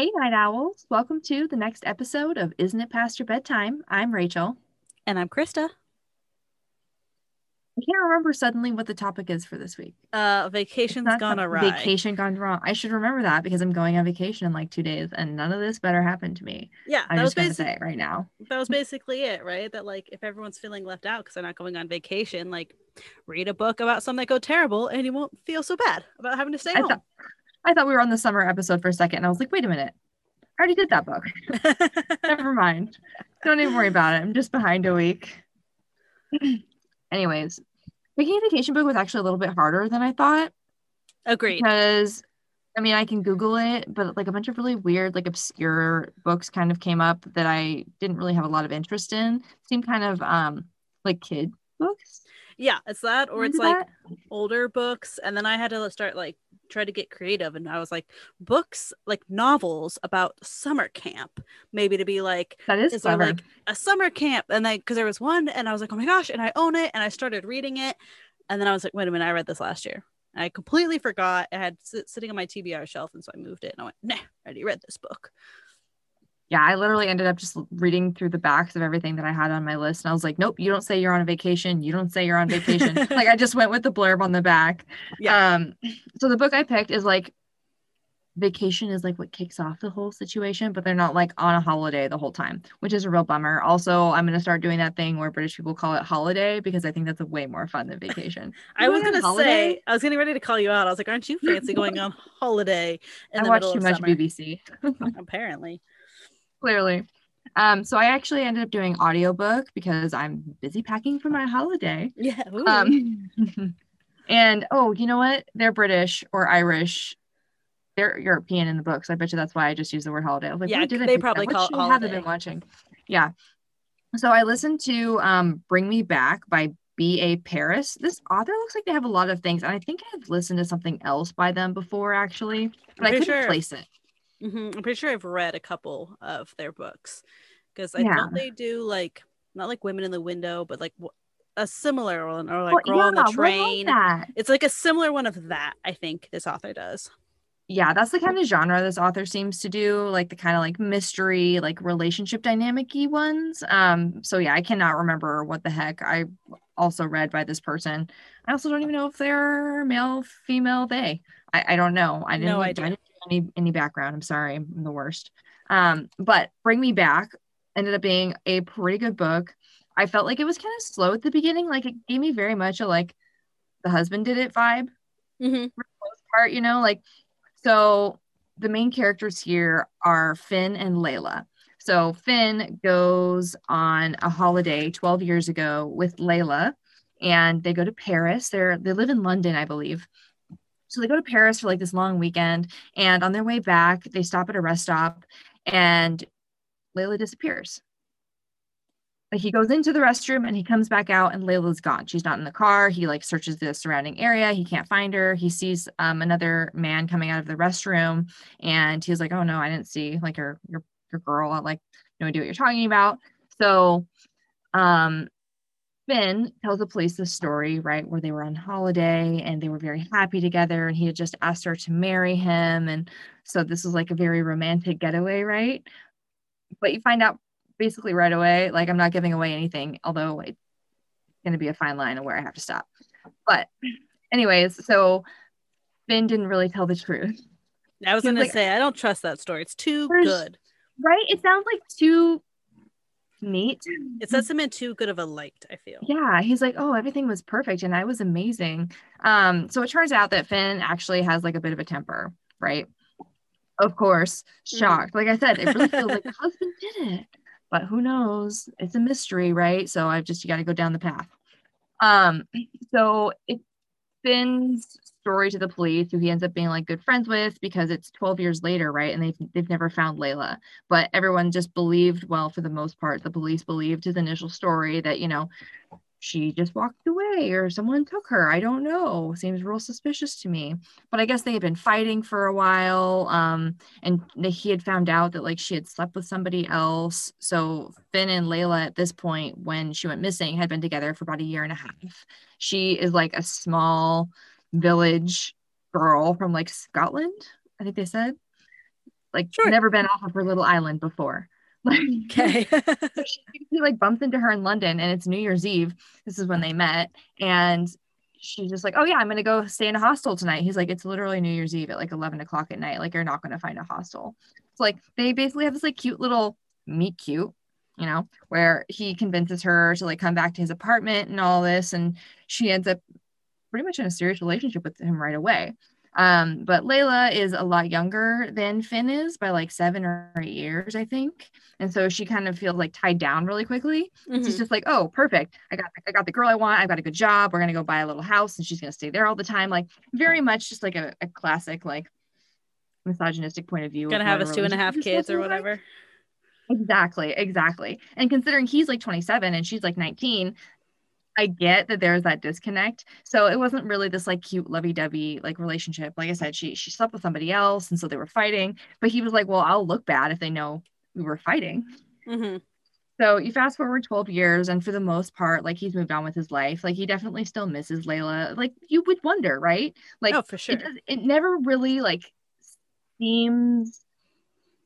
Hey, Night Owls. Welcome to the next episode of Isn't It Past Your Bedtime? I'm Rachel. And I'm Krista. I can't remember suddenly what the topic is for this week. Uh, vacation's gone awry. Vacation gone wrong. I should remember that because I'm going on vacation in like two days, and none of this better happen to me. Yeah, I'm just gonna say it right now. That was basically it, right? That like if everyone's feeling left out because they're not going on vacation, like read a book about something that go terrible, and you won't feel so bad about having to stay I home. Thought, I thought we were on the summer episode for a second, and I was like, wait a minute, I already did that book. Never mind. Don't even worry about it. I'm just behind a week. Anyways, picking a vacation book was actually a little bit harder than I thought. Agreed. Because I mean, I can Google it, but like a bunch of really weird, like obscure books kind of came up that I didn't really have a lot of interest in. Seemed kind of um like kid books. Yeah, it's that, or it's like that? older books, and then I had to start like try to get creative, and I was like, books like novels about summer camp, maybe to be like that is, is there like a summer camp, and then because there was one, and I was like, oh my gosh, and I own it, and I started reading it, and then I was like, wait a minute, I read this last year. I completely forgot. I had sit- sitting on my TBR shelf, and so I moved it, and I went, nah, I already read this book yeah, I literally ended up just reading through the backs of everything that I had on my list. And I was like, nope, you don't say you're on a vacation. You don't say you're on vacation. like I just went with the blurb on the back. Yeah. Um, so the book I picked is like vacation is like what kicks off the whole situation, but they're not like on a holiday the whole time, which is a real bummer. Also, I'm gonna start doing that thing where British people call it holiday because I think that's a way more fun than vacation. I was gonna holiday? say I was getting ready to call you out. I was like, aren't you fancy going on holiday? I watch too much summer? BBC. Apparently clearly. Um, so I actually ended up doing audiobook because I'm busy packing for my holiday. Yeah. Um, and oh, you know what? They're British or Irish. They're European in the books. So I bet you that's why I just use the word holiday. Like, yeah, they probably call it holiday. Have been watching? Yeah. So I listened to um, "Bring Me Back" by B.A. Paris. This author looks like they have a lot of things, and I think I've listened to something else by them before, actually, but I couldn't sure. place it. Mm-hmm. I'm pretty sure I've read a couple of their books because I yeah. thought they do like not like Women in the Window, but like a similar one or like well, Girl yeah, on the Train. It's like a similar one of that. I think this author does. Yeah, that's the kind of genre this author seems to do, like the kind of like mystery, like relationship dynamic-y ones. Um, so yeah, I cannot remember what the heck I also read by this person. I also don't even know if they're male, female, they. I, I don't know. I didn't, no idea. I didn't any any background. I'm sorry, I'm the worst. Um, but Bring Me Back ended up being a pretty good book. I felt like it was kind of slow at the beginning. Like it gave me very much a like the husband did it vibe. Mm-hmm. For the most part, you know, like so the main characters here are Finn and Layla. So Finn goes on a holiday 12 years ago with Layla and they go to Paris. They're they live in London, I believe. So they go to Paris for like this long weekend. And on their way back, they stop at a rest stop and Layla disappears. Like he goes into the restroom and he comes back out and Layla's gone. She's not in the car. He like searches the surrounding area. He can't find her. He sees um, another man coming out of the restroom and he's like, "Oh no, I didn't see like your your your girl. I like no idea what you're talking about." So um Finn tells the police the story, right, where they were on holiday and they were very happy together, and he had just asked her to marry him. And so this was like a very romantic getaway, right? But you find out basically right away, like I'm not giving away anything, although it's going to be a fine line of where I have to stop. But, anyways, so Finn didn't really tell the truth. I was going like, to say, I don't trust that story. It's too good. Right? It sounds like too neat. It sets him in too good of a light, I feel. Yeah. He's like, oh, everything was perfect and I was amazing. Um, so it turns out that Finn actually has like a bit of a temper, right? Of course, mm. shocked. Mm. Like I said, it really feels like the husband did it. But who knows? It's a mystery, right? So I've just you got to go down the path. Um, so it Finn's story to the police, who he ends up being like good friends with because it's 12 years later, right? And they've they've never found Layla. But everyone just believed, well, for the most part, the police believed his initial story that, you know, she just walked away or someone took her. I don't know. Seems real suspicious to me. But I guess they had been fighting for a while. Um, and he had found out that like she had slept with somebody else. So Finn and Layla at this point, when she went missing, had been together for about a year and a half. She is like a small village girl from like Scotland, I think they said. like sure. never been off of her little island before. Like, okay. so she, he like bumps into her in London and it's New Year's Eve. This is when they met. And she's just like, Oh yeah, I'm gonna go stay in a hostel tonight. He's like, It's literally New Year's Eve at like 11 o'clock at night. Like, you're not gonna find a hostel. So like they basically have this like cute little meet cute, you know, where he convinces her to like come back to his apartment and all this, and she ends up pretty much in a serious relationship with him right away. Um, but Layla is a lot younger than Finn is by like seven or eight years, I think. And so she kind of feels like tied down really quickly. Mm-hmm. She's just like, oh, perfect. I got I got the girl I want. I've got a good job. We're gonna go buy a little house and she's gonna stay there all the time. Like very much just like a, a classic like misogynistic point of view. Gonna have us two and a half kids or whatever. Like. Exactly, exactly. And considering he's like 27 and she's like 19, I get that there's that disconnect. So it wasn't really this like cute lovey-dovey like relationship. Like I said, she she slept with somebody else, and so they were fighting. But he was like, "Well, I'll look bad if they know we were fighting." Mm-hmm. So you fast forward 12 years, and for the most part, like he's moved on with his life. Like he definitely still misses Layla. Like you would wonder, right? Like, oh, for sure. It, it never really like seems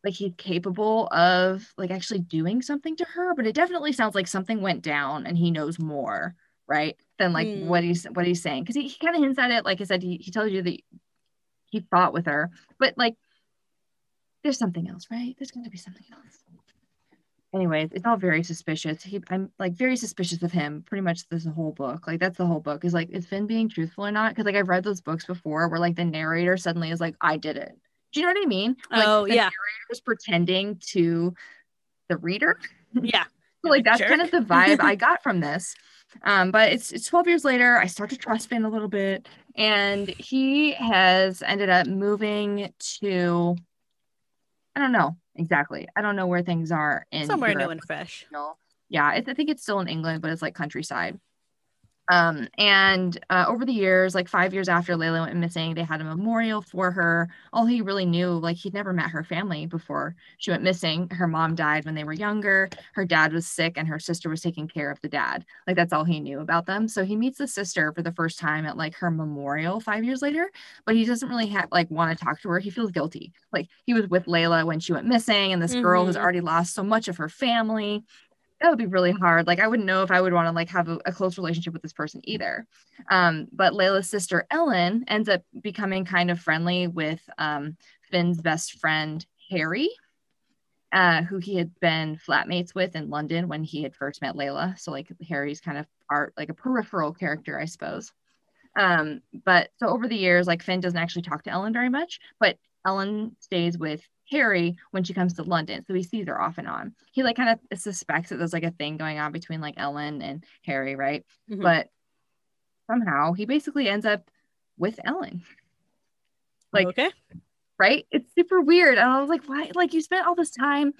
like he's capable of like actually doing something to her but it definitely sounds like something went down and he knows more right than like mm. what he's what he's saying. Because he, he kind of hints at it like i said he, he tells you that he fought with her but like there's something else right? There's going to be something else. Anyways it's all very suspicious. He, i'm like very suspicious of him pretty much this whole book. Like that's the whole book is like is finn being truthful or not? Because like i've read those books before where like the narrator suddenly is like i did it do you know what I mean? Like, oh, yeah. Was pretending to the reader. Yeah. so, like that's Jerk. kind of the vibe I got from this. Um, but it's it's 12 years later. I start to trust Finn a little bit, and he has ended up moving to. I don't know exactly. I don't know where things are in somewhere Europe. new and fresh. Yeah, I think it's still in England, but it's like countryside. Um, and uh, over the years, like five years after Layla went missing, they had a memorial for her. All he really knew, like he'd never met her family before she went missing. Her mom died when they were younger. Her dad was sick, and her sister was taking care of the dad. Like that's all he knew about them. So he meets the sister for the first time at like her memorial five years later, but he doesn't really have like want to talk to her. He feels guilty. Like he was with Layla when she went missing, and this mm-hmm. girl has already lost so much of her family that would be really hard. Like I wouldn't know if I would want to like have a, a, close relationship with this person either. Um, but Layla's sister Ellen ends up becoming kind of friendly with um, Finn's best friend Harry, uh, who he had been flatmates with in London when he had first met Layla. So like Harry's kind of part like a peripheral character, I suppose. Um, but so over the years, like Finn doesn't actually talk to Ellen very much, but Ellen stays with Harry when she comes to London. So he sees her off and on. He like kind of suspects that there's like a thing going on between like Ellen and Harry, right? Mm-hmm. But somehow he basically ends up with Ellen. Like, okay. Right? It's super weird. And I was like, why? Like, you spent all this time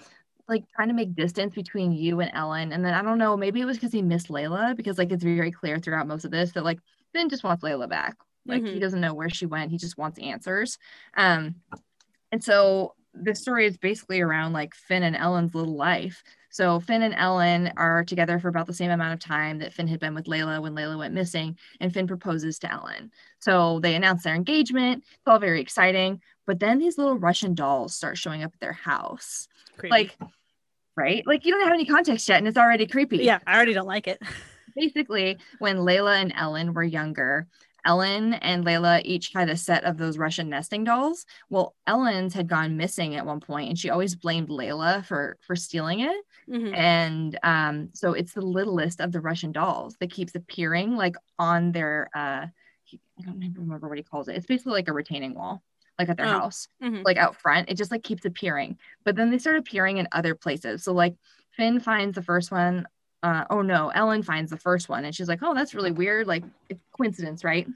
like trying to make distance between you and Ellen. And then I don't know, maybe it was because he missed Layla because like it's very clear throughout most of this that like Finn just wants Layla back. Like mm-hmm. he doesn't know where she went. He just wants answers. Um, and so the story is basically around like Finn and Ellen's little life. So Finn and Ellen are together for about the same amount of time that Finn had been with Layla when Layla went missing, and Finn proposes to Ellen. So they announce their engagement. It's all very exciting. But then these little Russian dolls start showing up at their house. Creepy. Like, right? Like you don't have any context yet, and it's already creepy. Yeah, I already don't like it. Basically, when Layla and Ellen were younger, Ellen and Layla each had a set of those Russian nesting dolls. Well, Ellen's had gone missing at one point, and she always blamed Layla for for stealing it. Mm-hmm. And um, so it's the littlest of the Russian dolls that keeps appearing like on their uh, I don't even remember what he calls it. It's basically like a retaining wall, like at their oh. house, mm-hmm. like out front. It just like keeps appearing. But then they start appearing in other places. So like Finn finds the first one uh, oh no, Ellen finds the first one and she's like, oh, that's really weird. Like it's coincidence, right?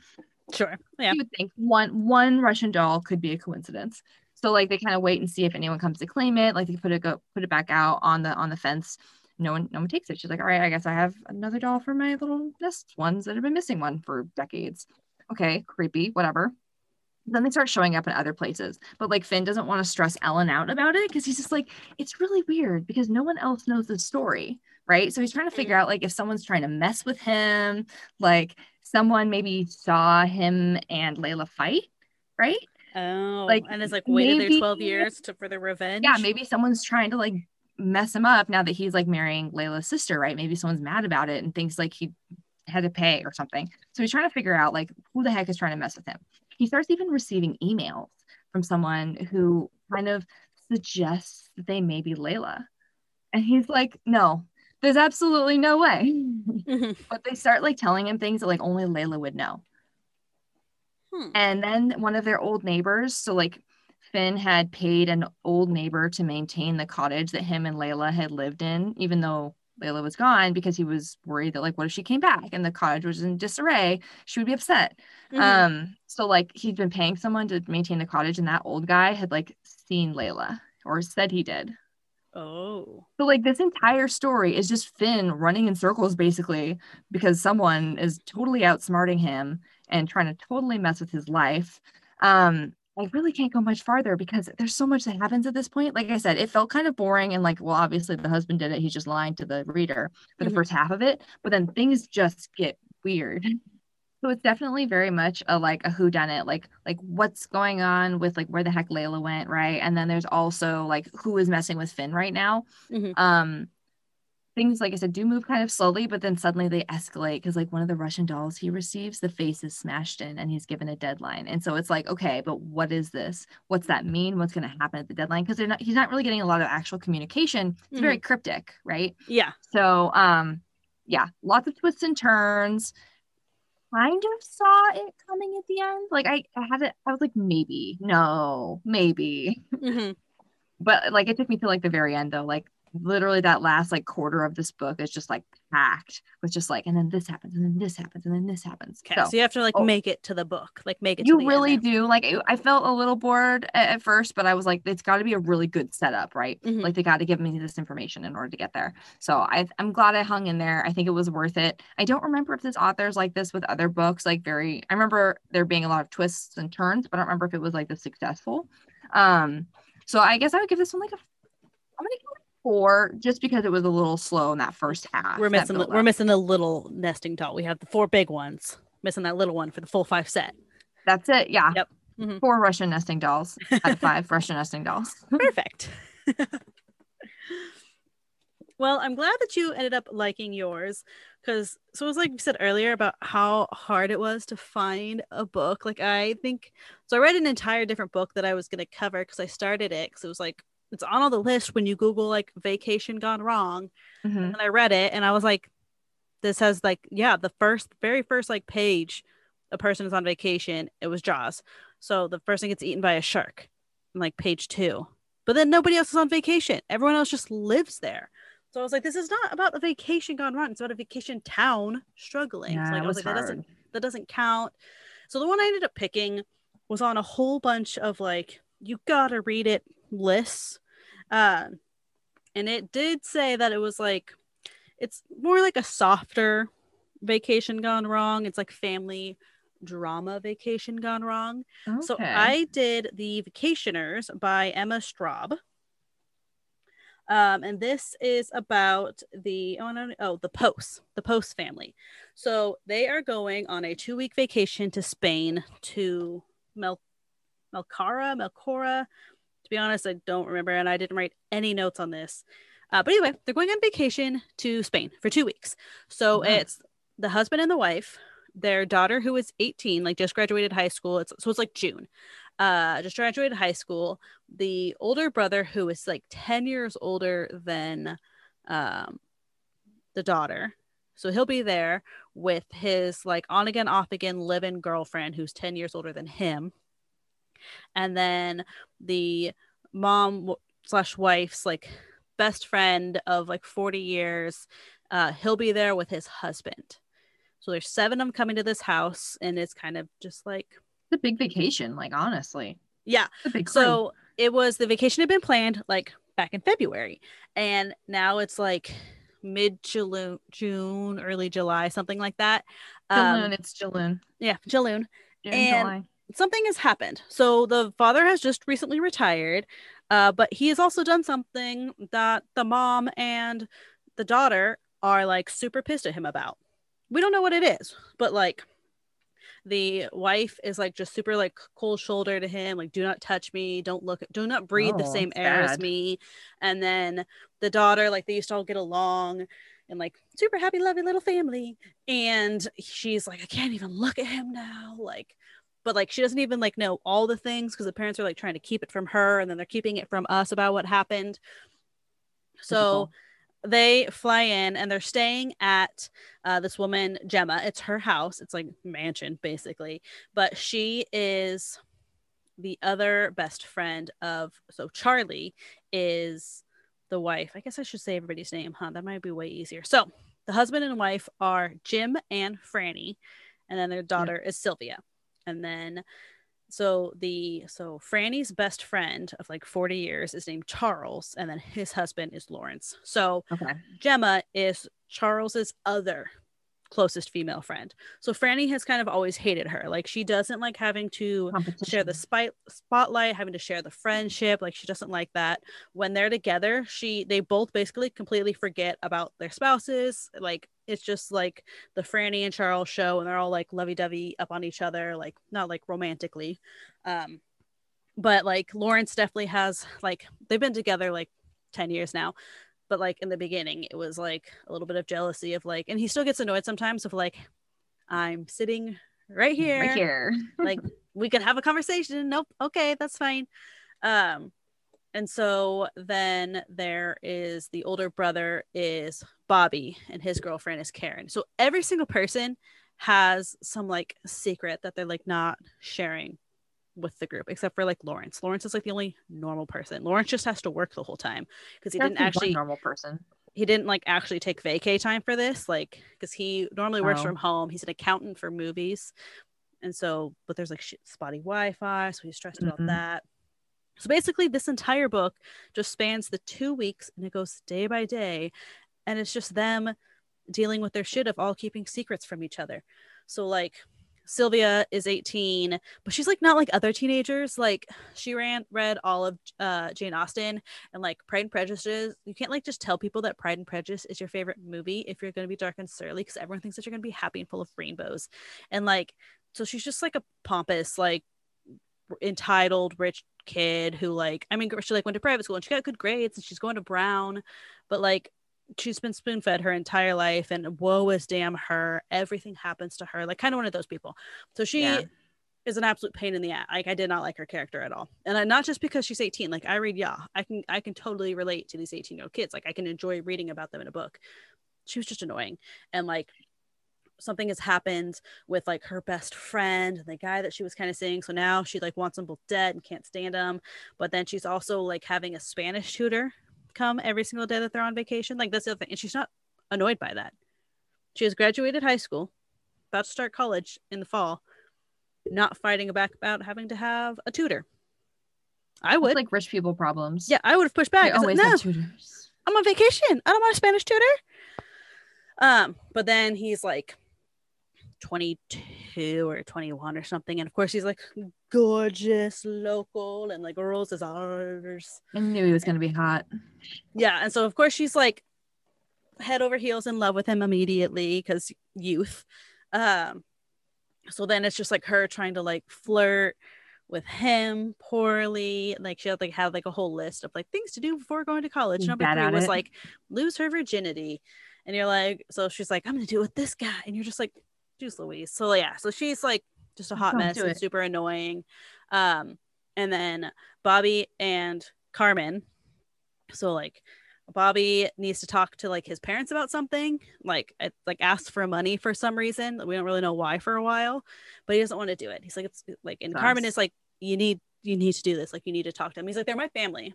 Sure. Yeah. You would think one one Russian doll could be a coincidence. So like they kind of wait and see if anyone comes to claim it. Like they put it go put it back out on the on the fence. No one no one takes it. She's like, all right, I guess I have another doll for my little nest ones that have been missing one for decades. Okay, creepy, whatever then they start showing up in other places. But like Finn doesn't want to stress Ellen out about it because he's just like, it's really weird because no one else knows the story right? So he's trying to figure mm-hmm. out like if someone's trying to mess with him, like someone maybe saw him and Layla fight, right? Oh, like and it's like waited maybe, there 12 years to for the revenge. Yeah, maybe someone's trying to like mess him up now that he's like marrying Layla's sister, right? Maybe someone's mad about it and thinks like he had to pay or something. So he's trying to figure out like who the heck is trying to mess with him. He starts even receiving emails from someone who kind of suggests that they may be Layla. And he's like, no, there's absolutely no way. Mm-hmm. But they start like telling him things that like only Layla would know. Hmm. And then one of their old neighbors, so like Finn had paid an old neighbor to maintain the cottage that him and Layla had lived in, even though Layla was gone because he was worried that like what if she came back and the cottage was in disarray? She would be upset. Mm-hmm. um so like he'd been paying someone to maintain the cottage and that old guy had like seen Layla or said he did. Oh. So like this entire story is just Finn running in circles basically because someone is totally outsmarting him and trying to totally mess with his life. Um I really can't go much farther because there's so much that happens at this point. Like I said, it felt kind of boring and like, well, obviously the husband did it. He's just lying to the reader for the mm-hmm. first half of it, but then things just get weird. So it's definitely very much a like a who done it, like like what's going on with like where the heck Layla went, right? And then there's also like who is messing with Finn right now. Mm-hmm. Um things like I said do move kind of slowly, but then suddenly they escalate because like one of the Russian dolls he receives, the face is smashed in and he's given a deadline. And so it's like, okay, but what is this? What's that mean? What's going to happen at the deadline? Because they're not he's not really getting a lot of actual communication. It's mm-hmm. very cryptic, right? Yeah. So um yeah, lots of twists and turns. Kind of saw it coming at the end. Like I, I had it, I was like, maybe, no, maybe. Mm-hmm. but like it took me to like the very end though. Like literally that last like quarter of this book is just like packed with just like and then this happens and then this happens and then this happens. Okay so, so you have to like oh, make it to the book like make it you really do. Like i felt a little bored at, first but i was like it's got to be a really good setup right? Mm-hmm. like they got to give me this information in order to get there. So I, i'm glad i hung in there. I think it was worth it. I don't remember if this author's like this with other books like very i remember there being a lot of twists and turns but i don't remember if it was like the successful. Um so i guess i would give this one like a i'm gonna four just because it was a little slow in that first half. We're missing the, we're missing the little nesting doll. We have the four big ones. Missing that little one for the full five set. That's it. Yeah. Yep. Mm-hmm. Four Russian nesting dolls out of five Russian nesting dolls. Perfect. well, I'm glad that you ended up liking yours because so it was like you said earlier about how hard it was to find a book. Like I think so I read an entire different book that I was going to cover because I started it because it was like it's on all the list when you Google like vacation gone wrong. Mm-hmm. And I read it and I was like, this has like, yeah, the first, very first like page, a person is on vacation. It was Jaws. So the person gets eaten by a shark, like page two. But then nobody else is on vacation. Everyone else just lives there. So I was like, this is not about a vacation gone wrong. It's about a vacation town struggling. Yeah, so like, I was like, that doesn't that doesn't count. So the one I ended up picking was on a whole bunch of like, you gotta read it lists. Uh, and it did say that it was like, it's more like a softer vacation gone wrong. It's like family drama vacation gone wrong. Okay. So I did The Vacationers by Emma Straub. Um, and this is about the oh, no, oh the Post, the Post family. So they are going on a two week vacation to Spain to Mel Melcara, Melcora, to be honest, I don't remember, and I didn't write any notes on this. Uh, but anyway, they're going on vacation to Spain for two weeks. So mm-hmm. it's the husband and the wife, their daughter who is 18, like just graduated high school. It's so it's like June. Uh, just graduated high school. The older brother who is like 10 years older than um, the daughter. So he'll be there with his like on again, off again live-in girlfriend who's 10 years older than him and then the mom slash wife's like best friend of like 40 years uh he'll be there with his husband so there's seven of them coming to this house and it's kind of just like it's a big vacation like honestly yeah so it was the vacation had been planned like back in february and now it's like mid June, June, early July, something like that. June, um, it's June. Yeah, June. and July something has happened. So the father has just recently retired, uh, but he has also done something that the mom and the daughter are like super pissed at him about. We don't know what it is, but like the wife is like just super like cold shoulder to him like do not touch me don't look do not breathe oh, the same air bad. as me and then the daughter like they used to all get along and like super happy lovely little family and she's like i can't even look at him now like but like she doesn't even like know all the things because the parents are like trying to keep it from her and then they're keeping it from us about what happened. So they fly in and they're staying at uh, this woman gemma. It's her house. It's like mansion basically. But she is the other best friend of so charlie is the wife. I guess i should say everybody's name huh? That might be way easier. So the husband and wife are jim and franny and then their daughter yeah. is sylvia and then so the so Franny's best friend of like 40 years is named Charles and then his husband is Lawrence. So okay. Gemma is Charles's other closest female friend. So Franny has kind of always hated her. Like she doesn't like having to share the spite spotlight, having to share the friendship. Like she doesn't like that. When they're together, she they both basically completely forget about their spouses. Like it's just like the Franny and Charles show, and they're all like lovey-dovey up on each other, like not like romantically. Um, but like Lawrence definitely has like they've been together like 10 years now but like in the beginning it was like a little bit of jealousy of like and he still gets annoyed sometimes of like i'm sitting right here right here. like we could have a conversation. Nope. Okay. That's fine. Um and so then there is the older brother is bobby and his girlfriend is karen. So every single person has some like secret that they're like not sharing with the group except for like Lawrence. Lawrence is like the only normal person. Lawrence just has to work the whole time because he That's didn't actually normal person. He didn't like actually take vacay time for this, like because he normally works oh. from home. He's an accountant for movies, and so but there's like spotty Wi-Fi, so he's stressed mm-hmm. about that. So basically, this entire book just spans the two weeks, and it goes day by day, and it's just them dealing with their shit of all keeping secrets from each other. So like Sylvia is 18, but she's like not like other teenagers. Like she ran read all of uh, Jane Austen and like Pride and Prejudice. You can't like just tell people that Pride and Prejudice is your favorite movie if you're going to be dark and surly because everyone thinks that you're going to be happy and full of rainbows. And like so she's just like a pompous like entitled rich kid who like I mean she like went to private school and she got good grades and she's going to Brown, but like she's been spoon fed her entire life and woe is damn her everything happens to her like kind of one of those people. So she yeah. is an absolute pain in the ass like i did not like her character at all. And I, not just because she's 18 like i read yeah i can i can totally relate to these 18 year old kids. Like i can enjoy reading about them in a book. She was just annoying. And like something has happened with like her best friend and the guy that she was kind of seeing. So now she like wants them both dead and can't stand them but then she's also like having a spanish tutor come every single day that they're on vacation. Like that's the other thing. And she's not annoyed by that. She has graduated high school, about to start college in the fall, not fighting back about having to have a tutor. I would like rich people problems. Yeah, I would have pushed back. always no, tutors. I'm on vacation. I don't want a Spanish tutor. Um, but then he's like, 22 or 21 or something. And of course, he's like gorgeous, local, and like roses ours. I knew he was going to be hot. Yeah. And so, of course, she's like head over heels in love with him immediately because youth. Um, so then it's just like her trying to like flirt with him poorly. Like she had like have like a whole list of like things to do before going to college. Number three was it. like lose her virginity. And you're like, so she's like, I'm gonna do it with this guy. And you're just like, Juice Louise. So yeah, so she's like just a hot Don't mess and super annoying. Um, and then Bobby and Carmen. So like Bobby needs to talk to like his parents about something, like like ask for money for some reason. We don't really know why for a while, but he doesn't want to do it. He's like it's like and Carmen is like you need you need to do this. Like you need to talk to them. He's like they're my family.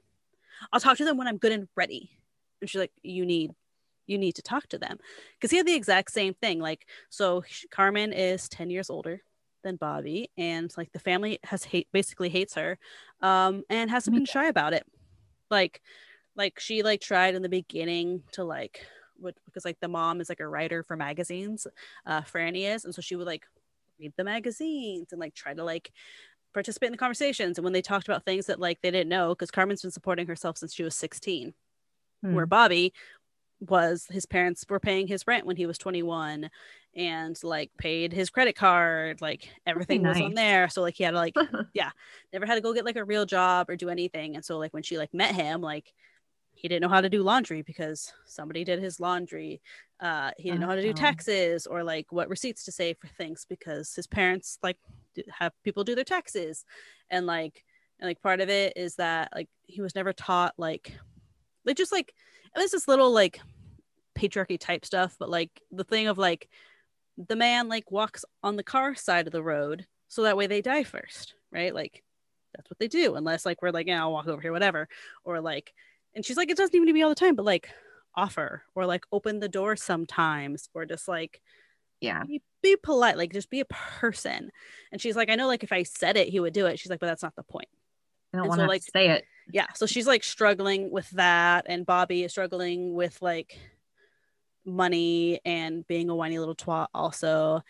I'll talk to them when I'm good and ready. And she's like you need you need to talk to them. Because he had the exact same thing like so carmen is 10 years older than bobby and like the family has hate basically hates her um and hasn't been shy about it. Like like she like tried in the beginning to like would because like the mom is like a writer for magazines uh franny is and so she would like read the magazines and like try to like participate in the conversations and when they talked about things that like they didn't know because carmen's been supporting herself since she was 16 hmm. where bobby was his parents were paying his rent when he was 21 and like paid his credit card like everything nice. was on there so like he had to like yeah never had to go get like a real job or do anything and so like when she like met him like he didn't know how to do laundry because somebody did his laundry uh he didn't know how to do oh. taxes or like what receipts to save for things because his parents like have people do their taxes and like and like part of it is that like he was never taught like like just like it was this little like patriarchy type stuff but like the thing of like the man like walks on the car side of the road so that way they die first right? Like that's what they do unless like we're like yeah i'll walk over here whatever. Or like and she's like it doesn't even need to be all the time but like offer or like open the door sometimes or just like yeah. be, be, polite like just be a person. And she's like i know like if i said it he would do it. She's like but that's not the point. I don't want so, to like say it. yeah so she's like struggling with that and bobby is struggling with like money and being a whiny little twat also.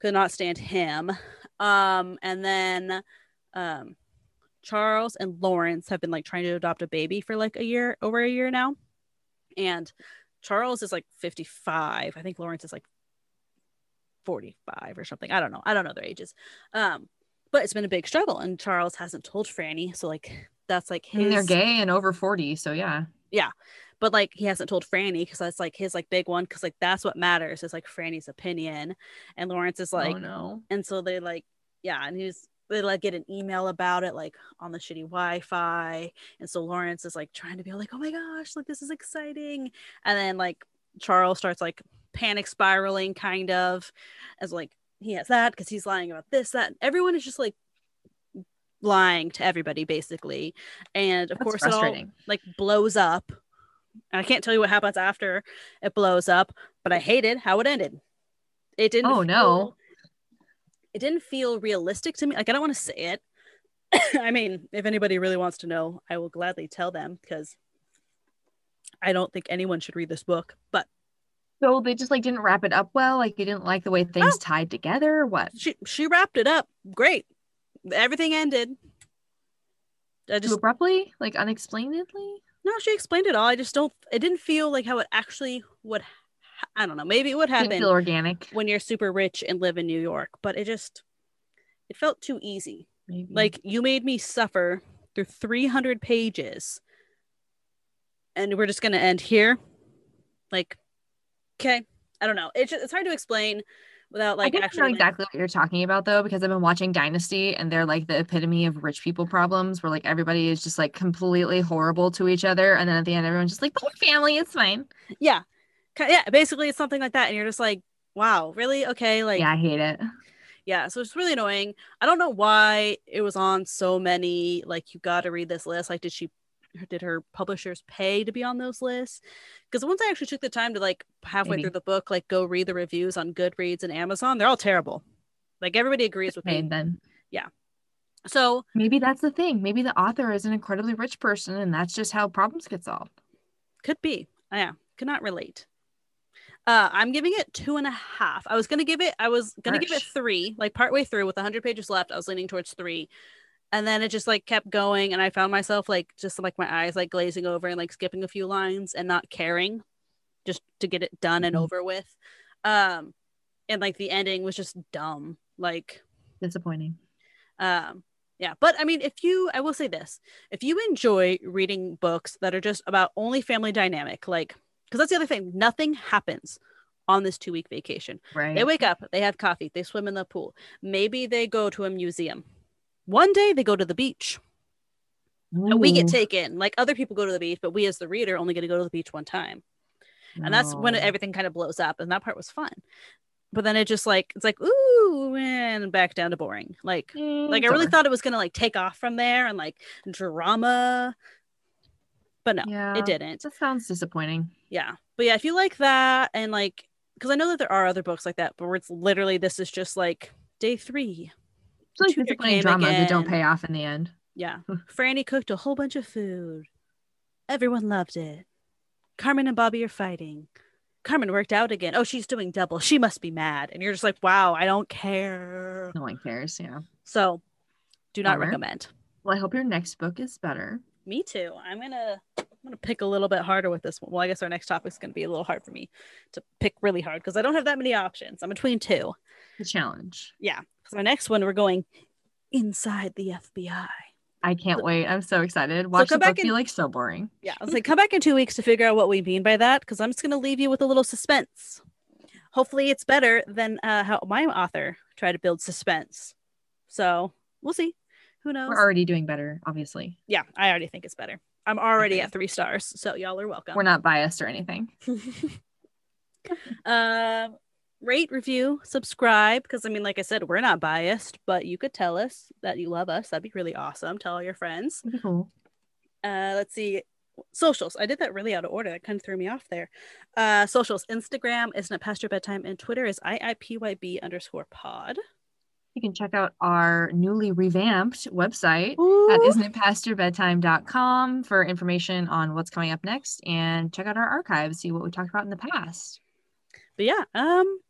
Could not stand him. Um and then um charles and lawrence have been like trying to adopt a baby for like a year over a year now. And charles is like 55 i think lawrence is like 45 or something. I don't know. I don't know their ages. Um but it's been a big struggle and charles hasn't told franny. So like that's like his... and they're gay and over 40 so yeah yeah but like he hasn't told Franny because that's like his like big one because like that's what matters is like Franny's opinion, and Lawrence is oh, like, oh no, and so they like, yeah, and he's they like get an email about it like on the shitty Wi-Fi, and so Lawrence is like trying to be like, oh my gosh, like this is exciting, and then like Charles starts like panic spiraling kind of as like he has that because he's lying about this that everyone is just like lying to everybody basically and of That's course it all like blows up and I can't tell you what happens after it blows up, but I hated how it ended. It didn't. Oh feel, no! It didn't feel realistic to me. Like I don't want to say it. I mean, if anybody really wants to know, I will gladly tell them because I don't think anyone should read this book. But so they just like didn't wrap it up well. Like you didn't like the way things oh, tied together. what? She she wrapped it up great. Everything ended. I just Too abruptly, like unexplainedly. No, she explained it all. I just don't. It didn't feel like how it actually would. I don't know. Maybe it would happen. Feel organic when you're super rich and live in New York, but it just it felt too easy. Maybe. Like you made me suffer through 300 pages, and we're just gonna end here. Like, okay, I don't know. It's just, it's hard to explain without like I actually know exactly what you're talking about though because I've been watching Dynasty and they're like the epitome of rich people problems where like everybody is just like completely horrible to each other and then at the end everyone's just like but family it's fine. Yeah. Yeah, basically it's something like that and you're just like wow, really? Okay, like Yeah, I hate it. Yeah, so it's really annoying. I don't know why it was on so many like you got to read this list. Like did she did her publishers pay to be on those lists? Because once I actually took the time to like halfway Maybe. through the book, like go read the reviews on Goodreads and Amazon, they're all terrible. Like everybody agrees with me. Then yeah. So maybe that's the thing. Maybe the author is an incredibly rich person, and that's just how problems get solved. Could be. Yeah, could not relate. Uh, I'm giving it two and a half. I was gonna give it. I was gonna give it three. Like partway through, with 100 pages left, I was leaning towards three and then it just like kept going and i found myself like just like my eyes like glazing over and like skipping a few lines and not caring just to get it done and mm-hmm. over with. Um and like the ending was just dumb like disappointing. Um yeah but i mean if you i will say this if you enjoy reading books that are just about only family dynamic like because that's the other thing nothing happens on this two week vacation. Right. they wake up they have coffee they swim in the pool. Maybe they go to a museum one day they go to the beach. Ooh. And we get taken. Like other people go to the beach, but we as the reader only get to go to the beach one time. And that's when everything kind of blows up. And that part was fun. But then it just like it's like ooh and back down to boring. Like mm, like I really thought it was gonna like take off from there and like drama. But no, yeah, it didn't. That sounds disappointing. Yeah. But yeah, if you like that and like because I know that there are other books like that, but where it's literally this is just like day three like disappointing dramas again. that don't pay off in the end. Yeah. Franny cooked a whole bunch of food. Everyone loved it. Carmen and Bobby are fighting. Carmen worked out again. Oh, she's doing double. She must be mad. And you're just like, wow, I don't care. No one cares. Yeah. So do not recommend. Well, I hope your next book is better. Me too. I'm going to I'm gonna pick a little bit harder with this one. Well, I guess our next topic is gonna be a little hard for me to pick really hard because I don't have that many options. I'm between two. The challenge. Yeah. So our next one, we're going inside the FBI. I can't wait. I'm so excited. Watch so the book in, be like so boring. Yeah, I was like, come back in two weeks to figure out what we mean by that because I'm just gonna leave you with a little suspense. Hopefully, it's better than uh, how my author tried to build suspense. So we'll see. Who knows? We're already doing better, obviously. Yeah, I already think it's better. I'm already okay. at three stars, so y'all are welcome. We're not biased or anything. um, rate, review, subscribe. Because I mean, like I said, we're not biased, but you could tell us that you love us. That'd be really awesome. Tell all your friends. Cool. Uh, let's see. Socials. I did that really out of order. That kind of threw me off there. Uh, socials. Instagram isn't it past your bedtime, and Twitter is iipyb underscore pod. You can check out our newly revamped website Ooh. at isn'titpastourbedtime.com for information on what's coming up next and check out our archives, see what we talked about in the past. But yeah, um,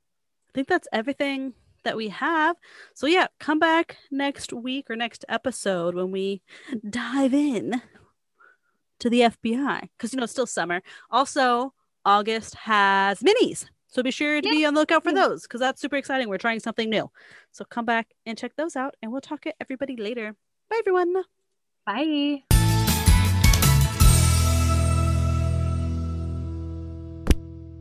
I think that's everything that we have. So yeah, come back next week or next episode when we dive in to the FBI because you know it's still summer. Also, August has minis. So be sure to yeah. be on the lookout for those because that's super exciting. We're trying something new. So come back and check those out, and we'll talk to everybody later. Bye, everyone. Bye.